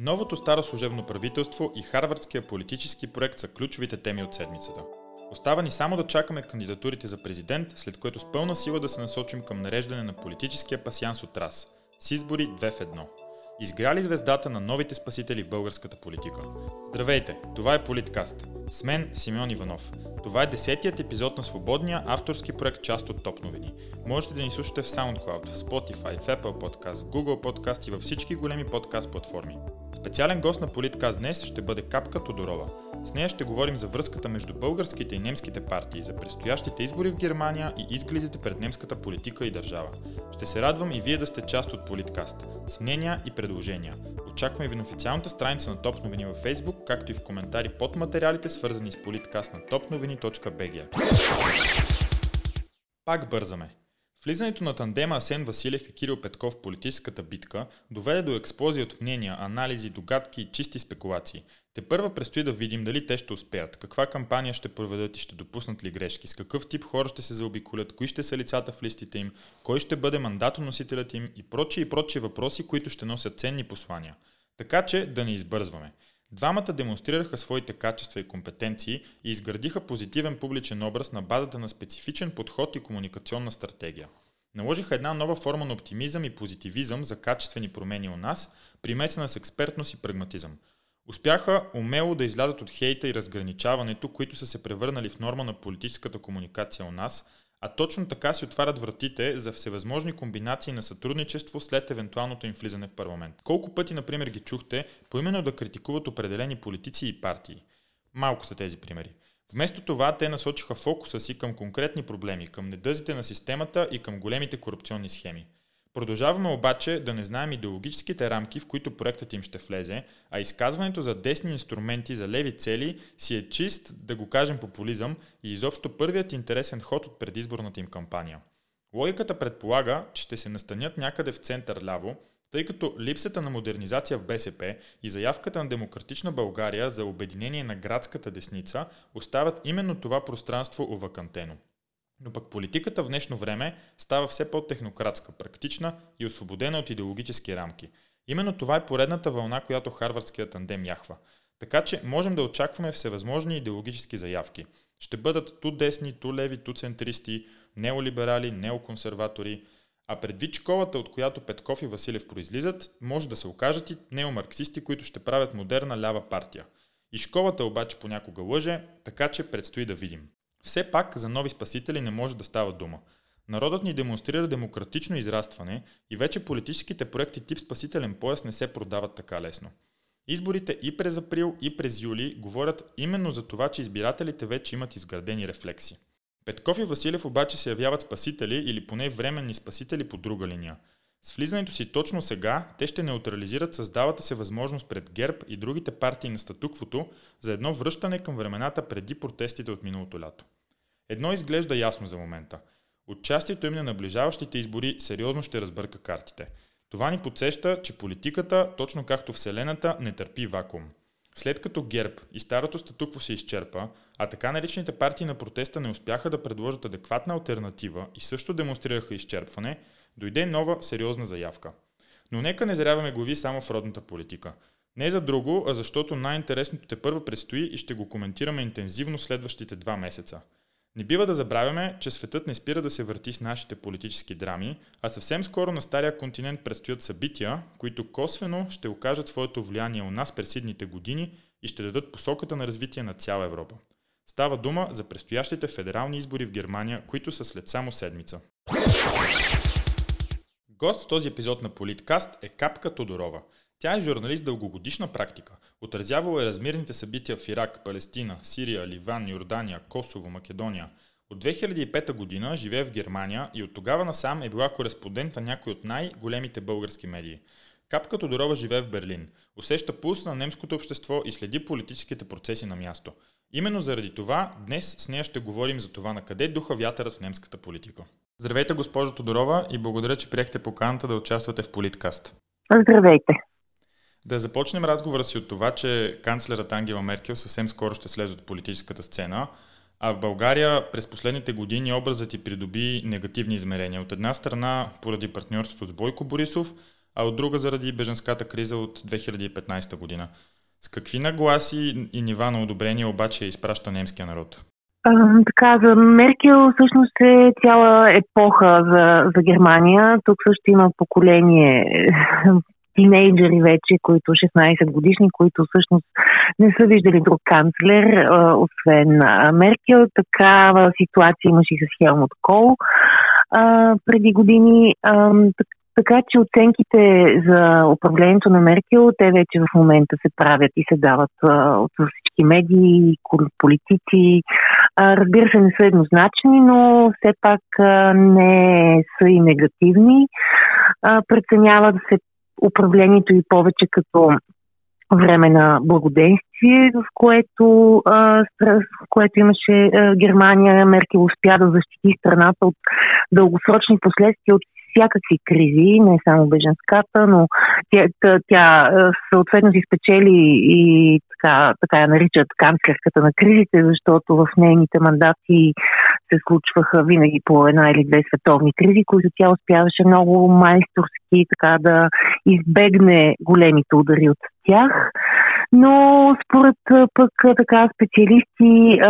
Новото старо служебно правителство и Харвардския политически проект са ключовите теми от седмицата. Остава ни само да чакаме кандидатурите за президент, след което с пълна сила да се насочим към нареждане на политическия пасянс от РАС с избори 2 в 1. Изгряли звездата на новите спасители в българската политика. Здравейте, това е Политкаст. С мен Симеон Иванов. Това е десетият епизод на свободния авторски проект част от Топ новини. Можете да ни слушате в SoundCloud, в Spotify, в Apple Podcast, в Google Podcast и във всички големи подкаст платформи. Специален гост на Политкаст днес ще бъде Капка Тодорова. С нея ще говорим за връзката между българските и немските партии, за предстоящите избори в Германия и изгледите пред немската политика и държава. Ще се радвам и вие да сте част от Политкаст. С мнения и предложения. Очакваме ви на официалната страница на Топ новини във Facebook, както и в коментари под материалите, свързани с Политкаст на topnovini.bg. Пак бързаме. Влизането на тандема Асен Василев и Кирил Петков в политическата битка доведе до експлозия от мнения, анализи, догадки и чисти спекулации. Те първа предстои да видим дали те ще успеят, каква кампания ще проведат и ще допуснат ли грешки, с какъв тип хора ще се заобиколят, кои ще са лицата в листите им, кой ще бъде мандатоносителят им и прочие и прочие въпроси, които ще носят ценни послания. Така че да не избързваме. Двамата демонстрираха своите качества и компетенции и изградиха позитивен публичен образ на базата на специфичен подход и комуникационна стратегия. Наложиха една нова форма на оптимизъм и позитивизъм за качествени промени у нас, примесена с експертност и прагматизъм. Успяха умело да излязат от хейта и разграничаването, които са се превърнали в норма на политическата комуникация у нас – а точно така си отварят вратите за всевъзможни комбинации на сътрудничество след евентуалното им влизане в парламент. Колко пъти, например, ги чухте поименно да критикуват определени политици и партии? Малко са тези примери. Вместо това те насочиха фокуса си към конкретни проблеми, към недъзите на системата и към големите корупционни схеми. Продължаваме обаче да не знаем идеологическите рамки, в които проектът им ще влезе, а изказването за десни инструменти за леви цели си е чист, да го кажем, популизъм и изобщо първият интересен ход от предизборната им кампания. Логиката предполага, че ще се настанят някъде в център ляво, тъй като липсата на модернизация в БСП и заявката на Демократична България за обединение на градската десница оставят именно това пространство овакантено. Но пък политиката в днешно време става все по-технократска, практична и освободена от идеологически рамки. Именно това е поредната вълна, която харвардският тандем яхва. Така че можем да очакваме всевъзможни идеологически заявки. Ще бъдат ту десни, ту леви, ту центристи, неолиберали, неоконсерватори. А предвид школата, от която Петков и Василев произлизат, може да се окажат и неомарксисти, които ще правят модерна лява партия. И школата обаче понякога лъже, така че предстои да видим. Все пак за нови спасители не може да става дума. Народът ни демонстрира демократично израстване и вече политическите проекти тип спасителен пояс не се продават така лесно. Изборите и през април, и през юли говорят именно за това, че избирателите вече имат изградени рефлекси. Петков и Василев обаче се явяват спасители или поне временни спасители по друга линия – с влизането си точно сега, те ще неутрализират създавата се възможност пред ГЕРБ и другите партии на статуквото за едно връщане към времената преди протестите от миналото лято. Едно изглежда ясно за момента. Участието им на наближаващите избори сериозно ще разбърка картите. Това ни подсеща, че политиката, точно както Вселената, не търпи вакуум. След като ГЕРБ и старото статукво се изчерпа, а така наречените партии на протеста не успяха да предложат адекватна альтернатива и също демонстрираха изчерпване, Дойде нова сериозна заявка. Но нека не заряваме глави само в родната политика. Не за друго, а защото най-интересното те първо предстои и ще го коментираме интензивно следващите два месеца. Не бива да забравяме, че светът не спира да се върти с нашите политически драми, а съвсем скоро на Стария континент предстоят събития, които косвено ще окажат своето влияние у нас през идните години и ще дадат посоката на развитие на цяла Европа. Става дума за предстоящите федерални избори в Германия, които са след само седмица. Гост в този епизод на Политкаст е Капка Тодорова. Тя е журналист дългогодишна практика. Отразявала е размирните събития в Ирак, Палестина, Сирия, Ливан, Йордания, Косово, Македония. От 2005 година живее в Германия и от тогава насам е била кореспондент на някой от най-големите български медии. Капка Тодорова живее в Берлин. Усеща пулс на немското общество и следи политическите процеси на място. Именно заради това днес с нея ще говорим за това на къде духа вятърът в немската политика. Здравейте, госпожо Тодорова, и благодаря, че приехте поканата да участвате в Политкаст. Здравейте. Да започнем разговора си от това, че канцлерът Ангела Меркел съвсем скоро ще слезе от политическата сцена, а в България през последните години образът ти придоби негативни измерения. От една страна поради партньорството с Бойко Борисов, а от друга заради беженската криза от 2015 година. С какви нагласи и нива на одобрение обаче изпраща немския народ? А, така, за Меркел всъщност е цяла епоха за, за Германия. Тук също има поколение тинейджери вече, които 16 годишни, които всъщност не са виждали друг канцлер, освен Меркел. Такава ситуация имаше и с Хелмут Кол преди години. Така че оценките за управлението на Меркел, те вече в момента се правят и се дават от всички медии, политици. Разбира се, не са еднозначни, но все пак не са и негативни. А, преценяват се управлението и повече като време на благоденствие, в което, а, в което имаше а, Германия. Меркел успя да защити страната от дългосрочни последствия от всякакви кризи, не само беженската, но тя, тя, тя съответно си спечели и така, така я наричат канцлерката на кризите, защото в нейните мандати се случваха винаги по една или две световни кризи, които тя успяваше много майсторски така да избегне големите удари от тях. Но според пък така специалисти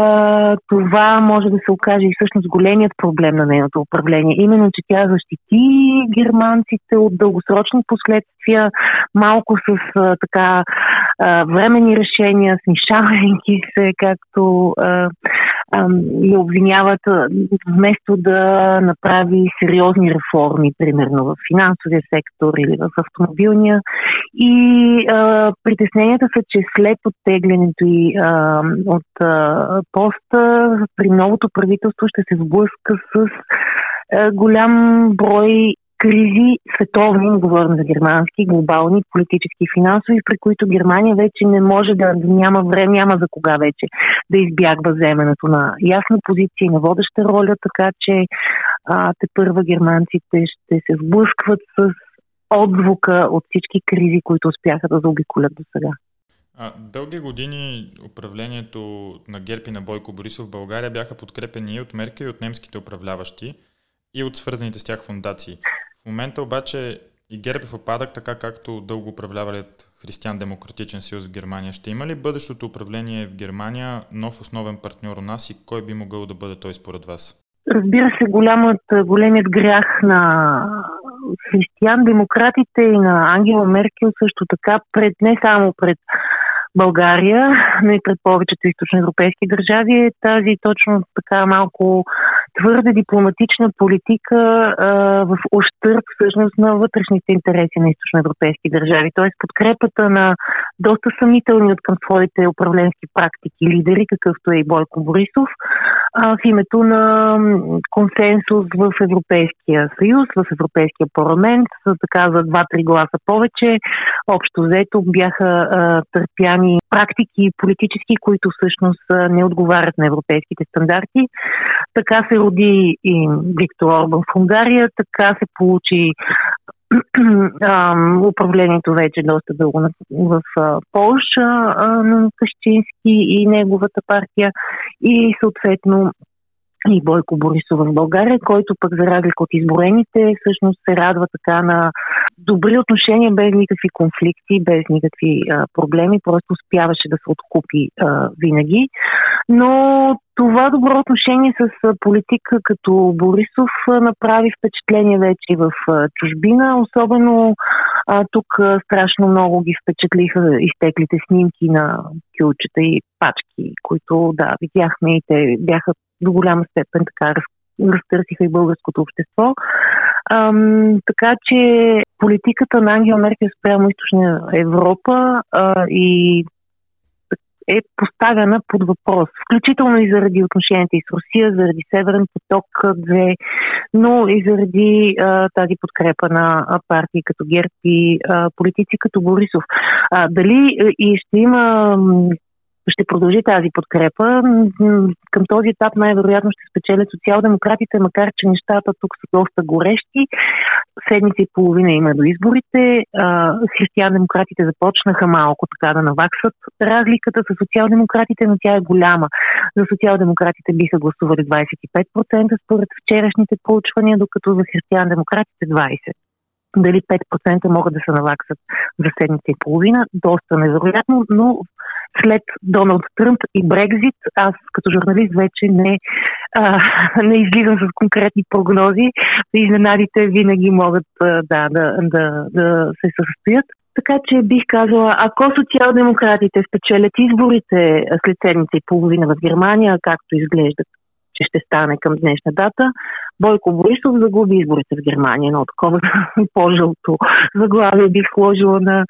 това може да се окаже и всъщност големият проблем на нейното управление. Именно, че тя защити германците от дългосрочни последствия, малко с така временни решения, смишавайки се, както я обвиняват, вместо да направи сериозни реформи, примерно в финансовия сектор или в автомобилния. И а, притесненията са, че след оттеглянето и а, от а, поста при новото правителство ще се сблъска с а, голям брой кризи, световни, говорим за германски, глобални, политически и финансови, при които Германия вече не може да няма време, няма за кога вече да избягва вземането на ясна позиция и на водеща роля, така че а, те първа германците ще се сблъскват с отзвука от всички кризи, които успяха да заобиколят до сега. А, дълги години управлението на ГЕРБ и на Бойко Борисов в България бяха подкрепени и от Меркел и от немските управляващи и от свързаните с тях фундации. В момента обаче и ГЕРБ е в опадък, така както дълго управлявалият Християн-демократичен съюз в Германия. Ще има ли бъдещото управление в Германия нов основен партньор у нас и кой би могъл да бъде той според вас? Разбира се, голямът, големият грях на християн-демократите и на Ангела Меркел също така пред, не само пред България, но и пред повечето източноевропейски държави е тази точно така малко твърде дипломатична политика а, в ощърп всъщност на вътрешните интереси на източноевропейски държави. Т.е. подкрепата на доста съмнителни от към своите управленски практики лидери, какъвто е и Бойко Борисов, а, в името на консенсус в Европейския съюз, в Европейския парламент, за така за два-три гласа повече. Общо взето бяха а, търпяни практики политически, които всъщност не отговарят на европейските стандарти. Така се роди и Виктор Орбан в Унгария, така се получи управлението вече доста дълго в Полша на Кащински и неговата партия. И съответно и Бойко Борисов в България, който пък за разлика от изборените всъщност се радва така на добри отношения без никакви конфликти, без никакви а, проблеми, просто успяваше да се откупи а, винаги. Но това добро отношение с политика като Борисов направи впечатление вече в чужбина, особено а, тук страшно много ги впечатлиха изтеклите снимки на кюлчета и пачки, които да, видяхме и те бяха до голяма степен така разтърсиха и българското общество. Ам, така че политиката на Ангел Меркел спрямо източна Европа а, и е поставена под въпрос, включително и заради отношенията и с Русия, заради Северен поток 2, но и заради а, тази подкрепа на партии като ГЕРБ и а, политици като Борисов. А, дали и ще има ще продължи тази подкрепа. Към този етап най-вероятно ще спечелят социал-демократите, макар че нещата тук са доста горещи. Седмица и половина има до изборите. Християн-демократите започнаха малко така да наваксат разликата с социал-демократите, но тя е голяма. За социал-демократите биха гласували 25% според вчерашните проучвания, докато за християн-демократите 20%. Дали 5% могат да се наваксат за седмица и половина, доста невероятно, но след Доналд Тръмп и Брекзит, аз като журналист вече не, а, не излизам с конкретни прогнози. Изненадите винаги могат да, да, да, да се състоят. Така че бих казала, ако социал-демократите спечелят изборите след седмица и половина в Германия, както изглежда, че ще стане към днешна дата, Бойко Борисов загуби изборите в Германия. Но такова по-жълто заглавие бих сложила на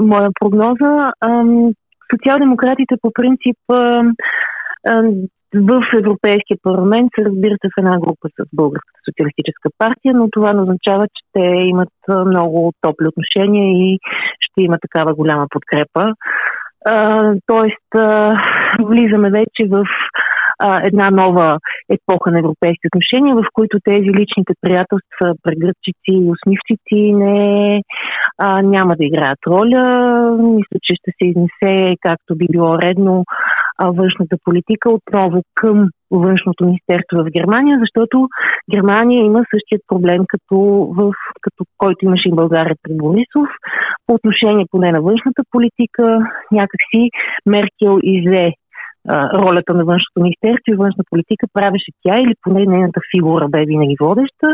моя прогноза. А, социал-демократите по принцип в Европейския парламент се разбира се в една група с Българската социалистическа партия, но това не означава, че те имат много топли отношения и ще има такава голяма подкрепа. Тоест, влизаме вече в а, една нова епоха на европейски отношения, в които тези личните приятелства, прегръдчици и усмивчици не, а, няма да играят роля. Мисля, че ще се изнесе, както би било редно, а, външната политика отново към външното министерство в Германия, защото Германия има същият проблем, като, в, като който имаше и България при Борисов. По отношение поне на външната политика, някакси Меркел ролята на външното министерство и външна политика правеше тя или поне нейната фигура бе винаги водеща.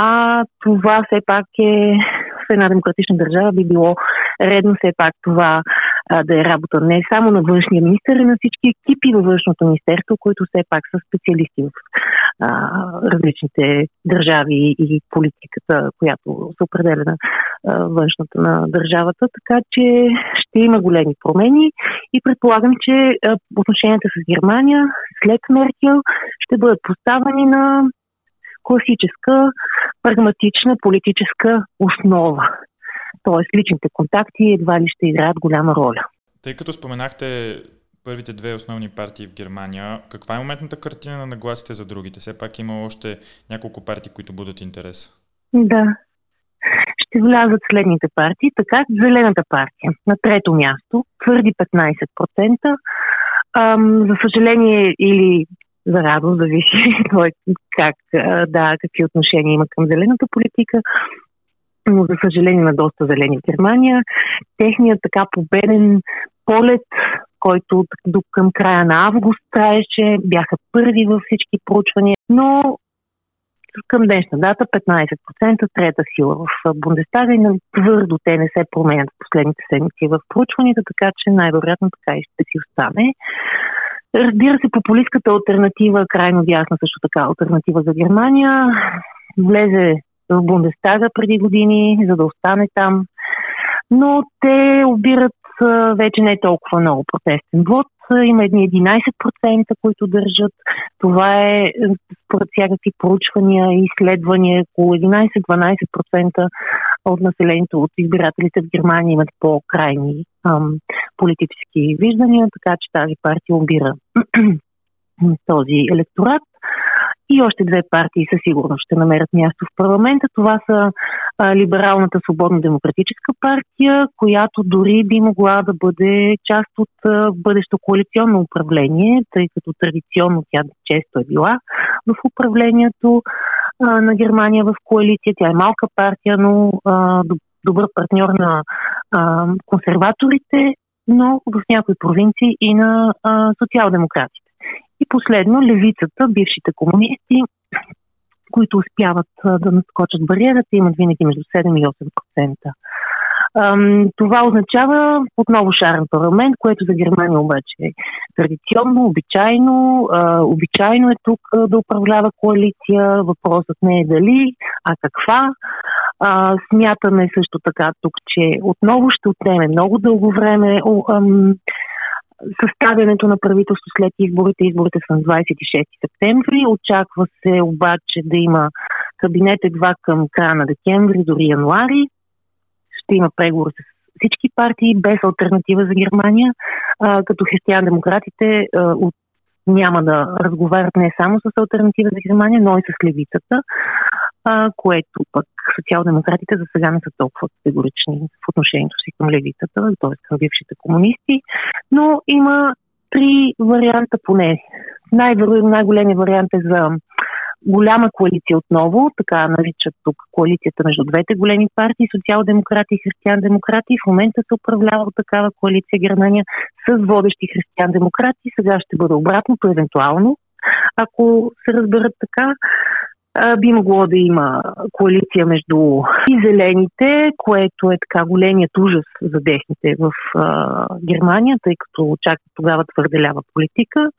А това все пак е в една демократична държава би било редно все пак това а, да е работа не само на външния министр, а на всички екипи във външното министерство, които все пак са специалисти в а, различните държави и политиката, която се определя на външната на държавата. Така че ще има големи промени и предполагам, че отношенията с Германия след Меркел ще бъдат поставени на класическа, прагматична политическа основа. Тоест личните контакти едва ли ще играят голяма роля. Тъй като споменахте първите две основни партии в Германия, каква е моментната картина на нагласите за другите? Все пак има още няколко партии, които будат интерес. Да. Ще влязат следните партии. Така, Зелената партия на трето място, твърди 15%. Ам, за съжаление или за радост, зависи как, да, какви отношения има към зелената политика но за съжаление на доста зелени в Германия. Техният така победен полет, който до към края на август траеше, бяха първи във всички проучвания, но към днешна дата 15% трета сила в Бундестага и твърдо те не се променят в последните седмици в проучванията, така че най-вероятно така и ще си остане. Разбира се, популистската альтернатива, крайно дясна също така альтернатива за Германия, влезе в Бундестага преди години, за да остане там. Но те обират вече не толкова много протестен вод. Има едни 11%, които държат. Това е според всякакви проучвания и изследвания. Около 11-12% от населението, от избирателите в Германия имат по-крайни ам, политически виждания, така че тази партия обира този електорат. И още две партии със сигурност ще намерят място в парламента. Това са а, Либералната свободно-демократическа партия, която дори би могла да бъде част от а, бъдещо коалиционно управление, тъй като традиционно тя често е била в управлението а, на Германия в коалиция. Тя е малка партия, но а, добър партньор на а, консерваторите, но в някои провинции и на а, социал-демократите. И последно, левицата, бившите комунисти, които успяват да надскочат бариерата, имат винаги между 7 и 8%. Това означава отново шарен парламент, което за Германия обаче е традиционно, обичайно. Обичайно е тук да управлява коалиция. Въпросът не е дали, а каква. Смятаме също така тук, че отново ще отнеме много дълго време съставянето на правителство след изборите. Изборите са на 26 септември. Очаква се обаче да има кабинет едва към края на декември, дори януари. Ще има преговори с всички партии без альтернатива за Германия, а, като християн-демократите а, от няма да разговарят не само с альтернатива за Германия, но и с левицата което пък социал-демократите за сега не са толкова категорични в отношението си към левицата, т.е. към бившите комунисти, но има три варианта поне. Най- най-големият вариант е за голяма коалиция отново, така наричат тук коалицията между двете големи партии, социал-демократи и християн-демократи. В момента се управлява от такава коалиция Германия с водещи християн-демократи. Сега ще бъде обратното, евентуално, ако се разберат така би могло да има коалиция между и зелените, което е така големият ужас за десните в Германия, тъй като очаква тогава твърделява политика.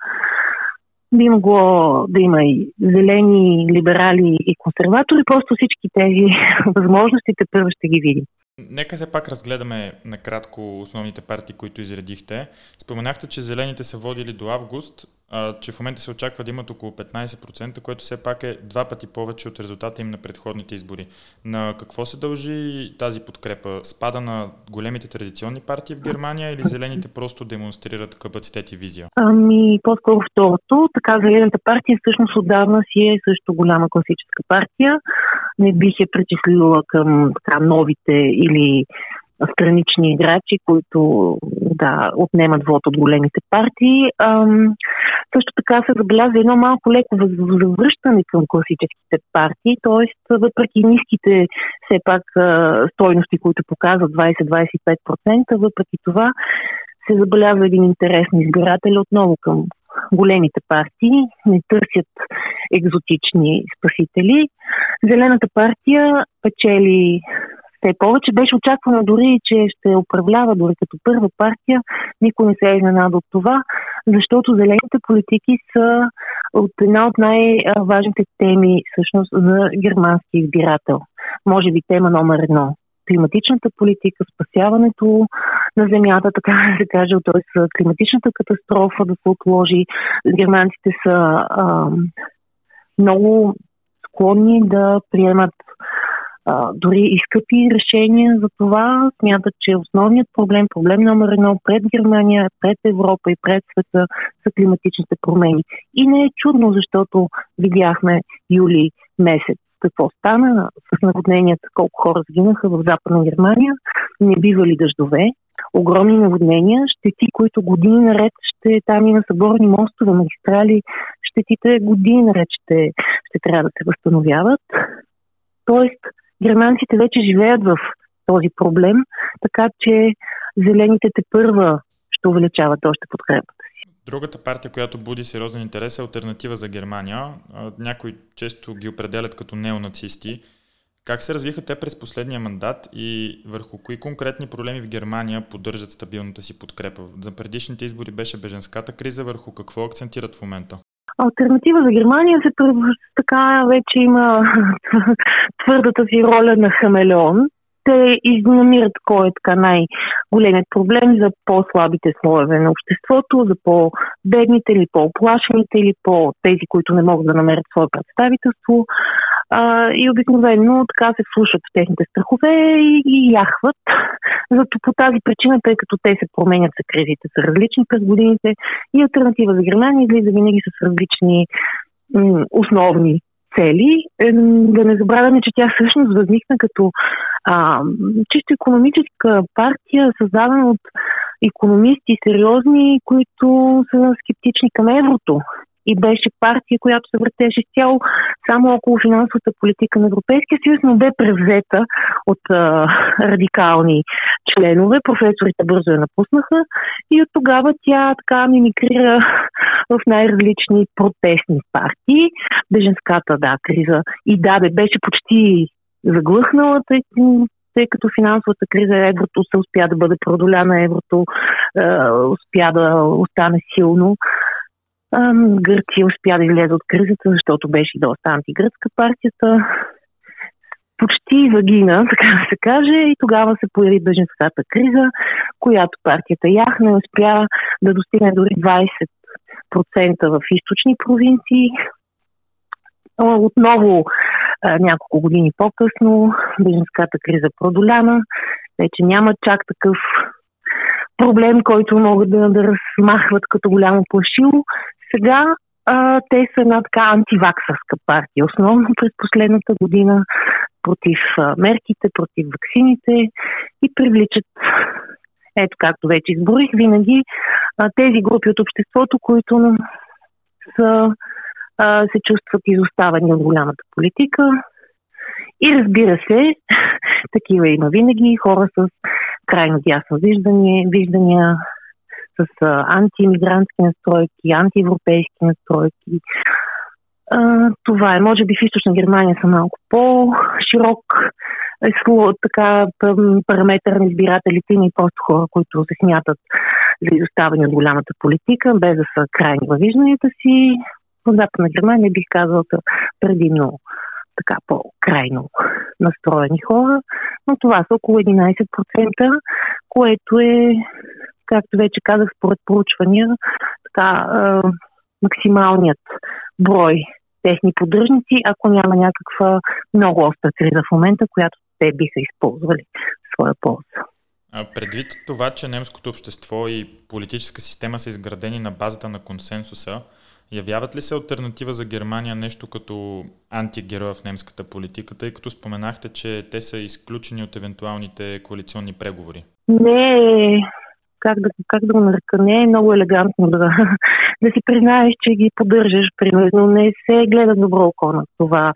Би могло да има и зелени, либерали и консерватори. Просто всички тези възможностите първо ще ги видим. Нека все пак разгледаме накратко основните партии, които изредихте. Споменахте, че зелените са водили до август че в момента се очаква да имат около 15%, което все пак е два пъти повече от резултата им на предходните избори. На какво се дължи тази подкрепа? Спада на големите традиционни партии в Германия или зелените просто демонстрират капацитет и визия? Ами, по-скоро второто. Така, Зелената партия всъщност отдавна си е също голяма класическа партия. Не бих я причислила към така, новите или странични играчи, които да, отнемат вод от големите партии. Ам, също така се забелязва едно малко леко завръщане към класическите партии, т.е. въпреки ниските все пак стойности, които показват 20-25%, въпреки това се забелязва един интерес на избиратели отново към големите партии, не търсят екзотични спасители. Зелената партия печели все повече. Беше очаквано дори, че ще управлява дори като първа партия. Никой не се е изненада от това, защото зелените политики са от една от най-важните теми всъщност за германски избирател. Може би тема номер едно климатичната политика, спасяването на земята, така да се каже, т.е. климатичната катастрофа да се отложи. Германците са а, много склонни да приемат дори и скъпи решения за това. Смятат, че основният проблем, проблем номер едно пред Германия, пред Европа и пред света са климатичните промени. И не е чудно, защото видяхме юли месец какво стана с наводненията, колко хора сгинаха в Западна Германия, не бивали дъждове, огромни наводнения, щети, които години наред ще там има съборни мостове, магистрали, щетите години наред ще, ще трябва да се възстановяват. Тоест, германците вече живеят в този проблем, така че зелените те първа ще увеличават още подкрепата си. Другата партия, която буди сериозен интерес е Альтернатива за Германия. Някои често ги определят като неонацисти. Как се развиха те през последния мандат и върху кои конкретни проблеми в Германия поддържат стабилната си подкрепа? За предишните избори беше беженската криза, върху какво акцентират в момента? Альтернатива за Германия се така вече има твърдата си роля на хамелеон. Те изнамират кой е така най-големият проблем за по-слабите слоеве на обществото, за по-бедните или по-оплашените или по-тези, които не могат да намерят свое представителство. А, и обикновено така се слушат в техните страхове и, и яхват. Зато по тази причина, тъй като те се променят за кризите, са различни през годините и альтернатива за Германия излиза винаги с различни м- основни цели. Е, да не забравяме, че тя всъщност възникна като а, чисто економическа партия, създадена от економисти сериозни, които са скептични към еврото и беше партия, която се въртеше цяло само около финансовата политика на Европейския съюз, но бе превзета от а, радикални членове. Професорите бързо я напуснаха и от тогава тя така мимикрира в най-различни протестни партии. Беженската, да, криза. И да, бе, беше почти заглъхнала, тъй, тъй като финансовата криза еврото се успя да бъде преодоляна, еврото е, успя да остане силно. Гърция успя да излезе от кризата, защото беше доста антигръцка партията. Почти загина, така да се каже, и тогава се появи бъженската криза, която партията яхне успя да достигне дори 20% в източни провинции. Отново няколко години по-късно беженската криза продоляна, вече няма чак такъв проблем, който могат да, да размахват като голямо плашило. Сега а, те са една така антиваксърска партия, основно през последната година против мерките, против вакцините и привличат, ето както вече изборих, винаги а, тези групи от обществото, които са а, се чувстват изоставени от голямата политика. И разбира се, такива има винаги хора с крайно дясно виждане, виждания, с антиимигрантски настройки, антиевропейски настройки. Това е. Може би в източна Германия са малко по-широк е, така, параметър на избирателите и просто хора, които се смятат за изоставени от голямата политика, без да са крайни във вижданията си. В Западна Германия бих казала предимно така по-крайно настроени хора, но това са около 11%, което е, както вече казах, според проучвания, така, е, максималният брой техни поддръжници, ако няма някаква много остра криза в момента, която те биха използвали в своя полза. А предвид това, че немското общество и политическа система са изградени на базата на консенсуса, Явяват ли се альтернатива за Германия нещо като антигероя в немската политика, тъй като споменахте, че те са изключени от евентуалните коалиционни преговори? Не, как да, как да го нарека, не е много елегантно да, да си признаеш, че ги поддържаш, примерно. Не се гледа добро око на това.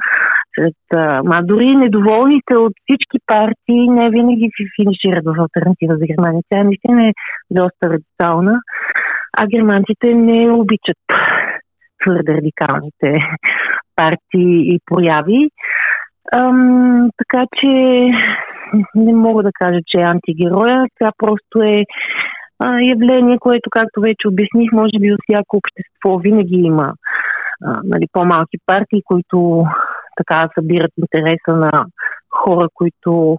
Сред, ма дори недоволните от всички партии не винаги си финишират в альтернатива за Германия. Тя наистина е доста радикална, а германците не обичат твърде радикалните партии и прояви. Ам, така че не мога да кажа, че е антигероя. Това просто е а, явление, което, както вече обясних, може би от всяко общество винаги има а, нали, по-малки партии, които така събират интереса на хора, които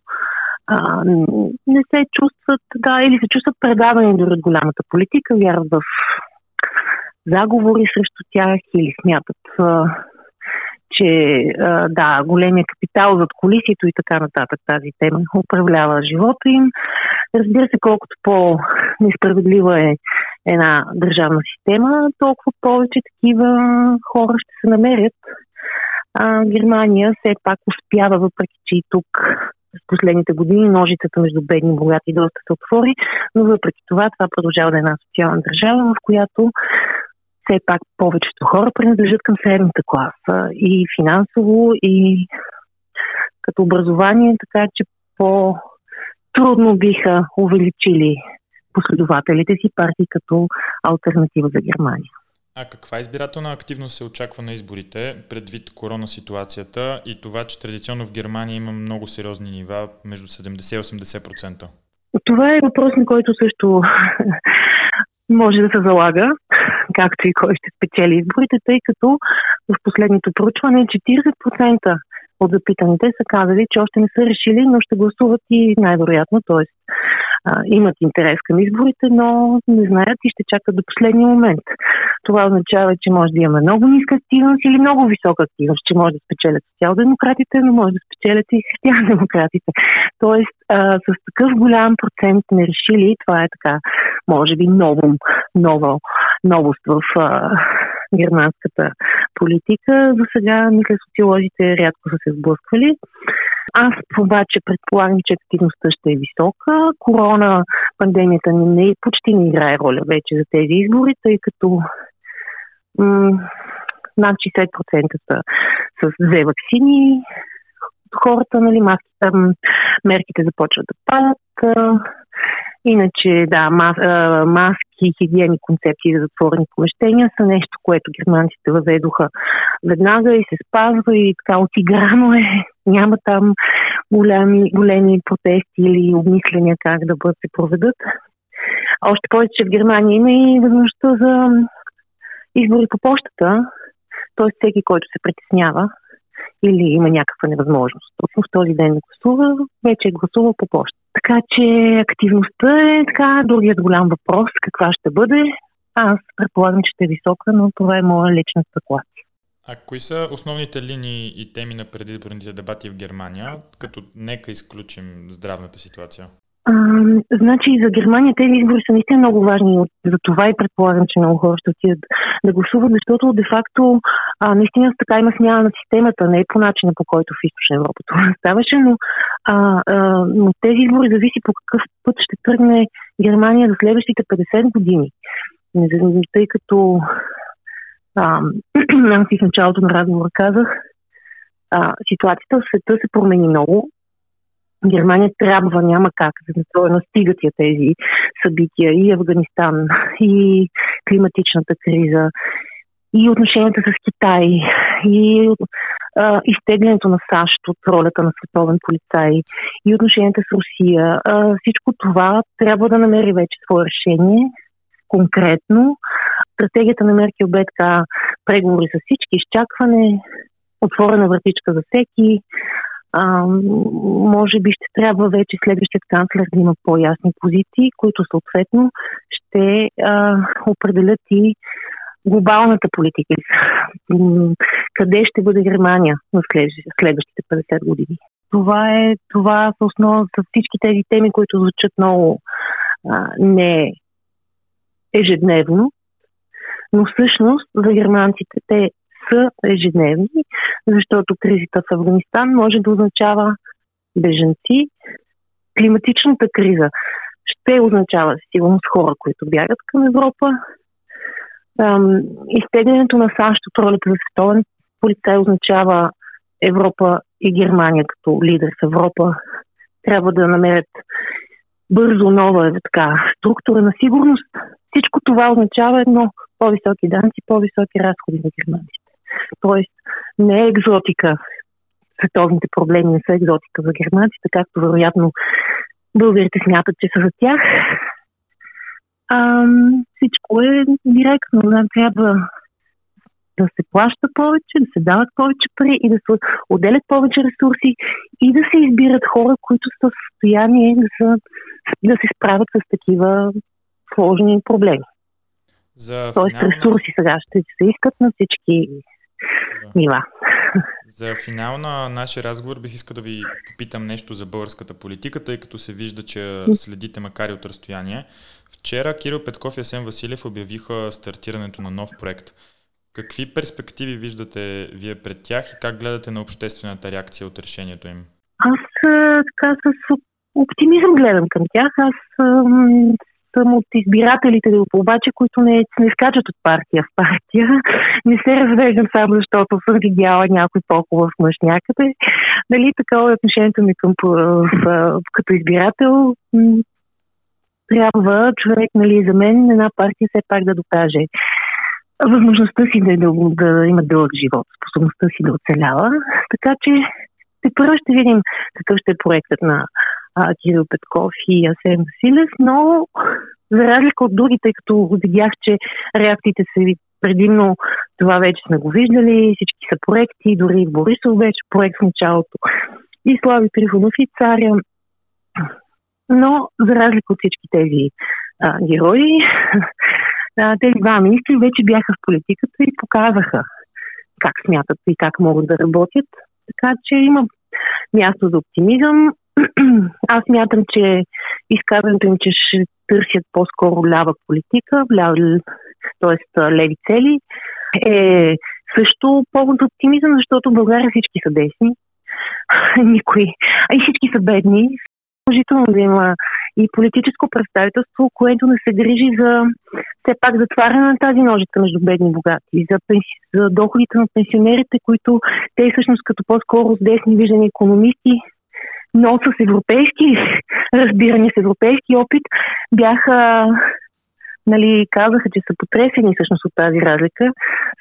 а, не се чувстват, да, или се чувстват предавани дори от голямата политика, вярват в заговори срещу тях или смятат, че да, големия капитал зад колисито и така нататък тази тема управлява живота им. Разбира се, колкото по-несправедлива е една държавна система, толкова повече такива хора ще се намерят. А, Германия все пак успява, въпреки че и тук с последните години ножицата между бедни и богати доста се отвори, но въпреки това това продължава да е една социална държава, в която все пак повечето хора принадлежат към средната класа и финансово, и като образование, така че по-трудно биха увеличили последователите си партии като альтернатива за Германия. А каква избирателна активност се очаква на изборите, предвид корона ситуацията и това, че традиционно в Германия има много сериозни нива, между 70 и 80%? Това е въпрос, на който също може да се залага, както и кой ще спечели изборите, тъй като в последното проучване 40% от запитаните са казали, че още не са решили, но ще гласуват и най-вероятно, т.е. имат интерес към изборите, но не знаят и ще чакат до последния момент. Това означава, че може да имаме много ниска активност или много висока активност, че може да спечелят социал-демократите, но може да спечелят и християн-демократите. Тоест, а, с такъв голям процент не решили, това е така, може би, ново, ново, новост в а, германската политика. За сега, мисля, социолозите рядко са се сблъсквали. Аз обаче предполагам, че активността ще е висока. Корона, пандемията не, почти не играе роля вече за тези избори, тъй като м- над 60% са с две вакцини. Хората, нали, маските, мерките започват да падат. Иначе, да, мас, маски, хигиени концепции за затворени помещения са нещо, което германците въведоха веднага и се спазва и така отиграно е. Няма там големи, големи протести или обмисления как да бъдат се проведат. Още повече, че в Германия има и възможността за избори по почтата, т.е. всеки, който се притеснява или има някаква невъзможност точно в този ден да гласува, вече е гласувал по почта. Така че активността е така, другият голям въпрос, каква ще бъде. Аз предполагам, че ще е висока, но това е моя лична спекулация. А кои са основните линии и теми на предизборните дебати в Германия, като нека изключим здравната ситуация? Значи за Германия тези избори са наистина много важни. За това и предполагам, че много хора ще отидат да гласуват, защото де-факто наистина така има смяна на системата, не е по начина по който в Източна Европа това ставаше, но, а, а, но тези избори зависи по какъв път ще тръгне Германия за следващите 50 години. Тъй като аз в началото на разговора казах, а, ситуацията в света се промени много. Германия трябва, няма как, за да настигат я тези събития и Афганистан, и климатичната криза, и отношенията с Китай, и а, изтеглянето на САЩ от ролята на световен полицай, и отношенията с Русия. А, всичко това трябва да намери вече свое решение, конкретно. Стратегията на Меркел бе така преговори с всички, изчакване, отворена вратичка за всеки. А, може би ще трябва вече следващият канцлер да има по-ясни позиции, които съответно ще а, определят и глобалната политика. Къде ще бъде Германия в следващите 50 години? Това е това са основа за всички тези теми, които звучат много а, не ежедневно, но всъщност за германците те са ежедневни, защото кризата в Афганистан може да означава беженци. Климатичната криза ще означава сигурност хора, които бягат към Европа. изтеглянето на САЩ от ролята за световен полицай означава Европа и Германия като лидер в Европа трябва да намерят бързо нова така, структура на сигурност. Всичко това означава едно по-високи данци, по-високи разходи за германците. Тоест, не е екзотика. Световните проблеми не са екзотика за германците, както вероятно българите смятат, че са за тях. А, всичко е директно. Нам трябва да се плаща повече, да се дават повече пари и да се отделят повече ресурси и да се избират хора, които са в състояние са, да се справят с такива сложни проблеми. За Тоест финал... ресурси сега ще се искат на всички да. нива. За финал на нашия разговор бих искал да ви попитам нещо за българската политика, тъй като се вижда, че следите макар и от разстояние. Вчера Кирил Петков и Асен Василев обявиха стартирането на нов проект. Какви перспективи виждате вие пред тях и как гледате на обществената реакция от решението им? Аз така с оптимизъм гледам към тях. Аз съм от избирателите, обаче, които не, не скачат от партия в партия. Не се развеждам само защото съм видяла някой по-хубав мъж някъде. Нали, такова е отношението ми към, в, в, като избирател. Трябва човек, нали, за мен, една партия все пак да докаже възможността си да, да, да има дълъг живот, способността си да оцелява. Така че те първо ще видим какъв ще е проектът на а, Кирил Петков и Асен Василев, но за разлика от другите, като видях, че реакциите са предимно това вече сме го виждали, всички са проекти, дори Борисов беше проект в началото. И Слави Трифонов и Царя. Но за разлика от всички тези а, герои, а, тези два министри вече бяха в политиката и показаха как смятат и как могат да работят. Така че има място за оптимизъм. Аз мятам, че изказването им, че ще търсят по-скоро лява политика, т.е. леви цели, е също повод оптимизъм, защото в България всички са десни. Никой. А и всички са бедни. Положително да има и политическо представителство, което не се грижи за все пак затваряне на тази ножица между бедни и богати, за, пенси... за доходите на пенсионерите, които те всъщност като по-скоро десни виждани економисти, но с европейски разбиране, с европейски опит, бяха нали, казаха, че са потресени всъщност от тази разлика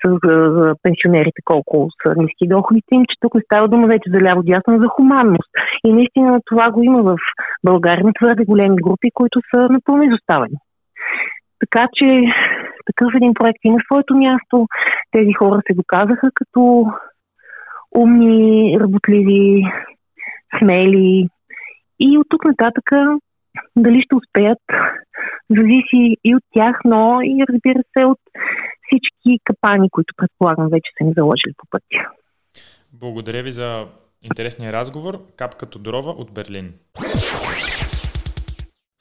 с за пенсионерите, колко са ниски доходите им, че тук не става дума вече за ляво-дясно, за хуманност. И наистина това го има в България на твърде големи групи, които са напълно изоставени. Така че такъв един проект има своето място. Тези хора се доказаха като умни, работливи, смели. И от тук нататъка дали ще успеят, зависи и от тях, но и разбира се от всички капани, които предполагам вече са ни заложили по пътя. Благодаря ви за интересния разговор. Капка Тодорова от Берлин.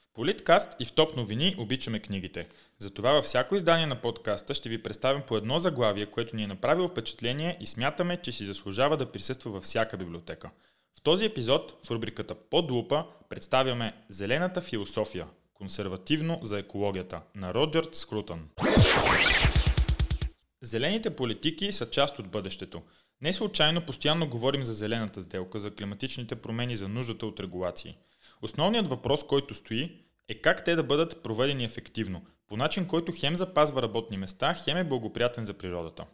В Политкаст и в Топ новини обичаме книгите. Затова във всяко издание на подкаста ще ви представим по едно заглавие, което ни е направило впечатление и смятаме, че си заслужава да присъства във всяка библиотека. В този епизод в рубриката Под лупа представяме Зелената философия – консервативно за екологията на Роджерт Скрутън. Зелените политики са част от бъдещето. Не случайно постоянно говорим за зелената сделка, за климатичните промени, за нуждата от регулации. Основният въпрос, който стои, е как те да бъдат проведени ефективно, по начин, който хем запазва работни места, хем е благоприятен за природата.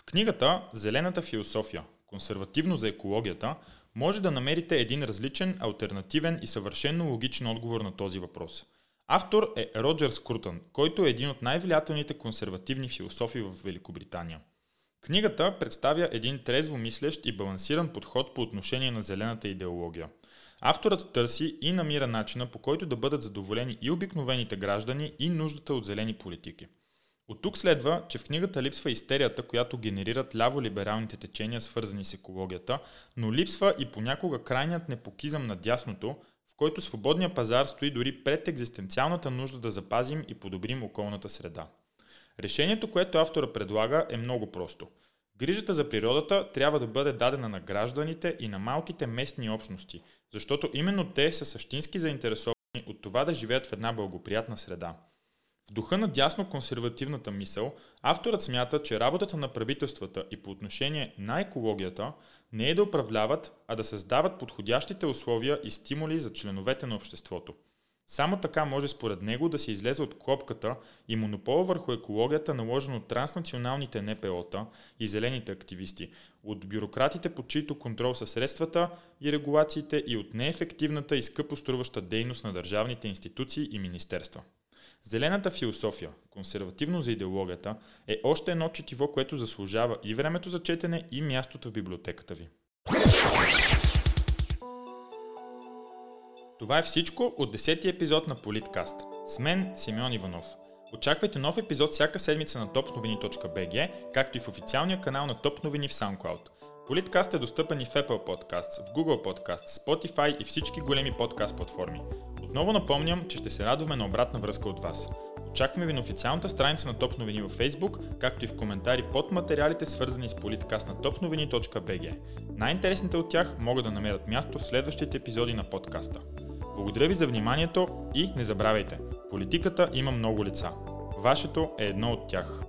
В книгата Зелената философия, консервативно за екологията, може да намерите един различен, альтернативен и съвършенно логичен отговор на този въпрос. Автор е Роджер Скрутън, който е един от най-влиятелните консервативни философи в Великобритания. Книгата представя един трезво мислещ и балансиран подход по отношение на зелената идеология. Авторът търси и намира начина по който да бъдат задоволени и обикновените граждани и нуждата от зелени политики – от тук следва, че в книгата липсва истерията, която генерират ляво-либералните течения, свързани с екологията, но липсва и понякога крайният непокизъм на дясното, в който свободния пазар стои дори пред екзистенциалната нужда да запазим и подобрим околната среда. Решението, което автора предлага е много просто. Грижата за природата трябва да бъде дадена на гражданите и на малките местни общности, защото именно те са същински заинтересовани от това да живеят в една благоприятна среда – в духа на дясно консервативната мисъл, авторът смята, че работата на правителствата и по отношение на екологията не е да управляват, а да създават подходящите условия и стимули за членовете на обществото. Само така може според него да се излезе от клопката и монопола върху екологията, наложен от транснационалните НПО-та и зелените активисти, от бюрократите, под чието контрол са средствата и регулациите и от неефективната и скъпо струваща дейност на държавните институции и министерства. Зелената философия, консервативно за идеологията, е още едно четиво, което заслужава и времето за четене, и мястото в библиотеката ви. Това е всичко от 10-ти епизод на Политкаст. С мен Симеон Иванов. Очаквайте нов епизод всяка седмица на topnovini.bg, както и в официалния канал на Топ новини в SoundCloud. Политкаст е достъпен и в Apple Podcasts, в Google Podcasts, Spotify и всички големи подкаст платформи. Отново напомням, че ще се радваме на обратна връзка от вас. Очакваме ви на официалната страница на Топ новини във Facebook, както и в коментари под материалите свързани с политкаст на topnovini.bg. Най-интересните от тях могат да намерят място в следващите епизоди на подкаста. Благодаря ви за вниманието и не забравяйте, политиката има много лица. Вашето е едно от тях.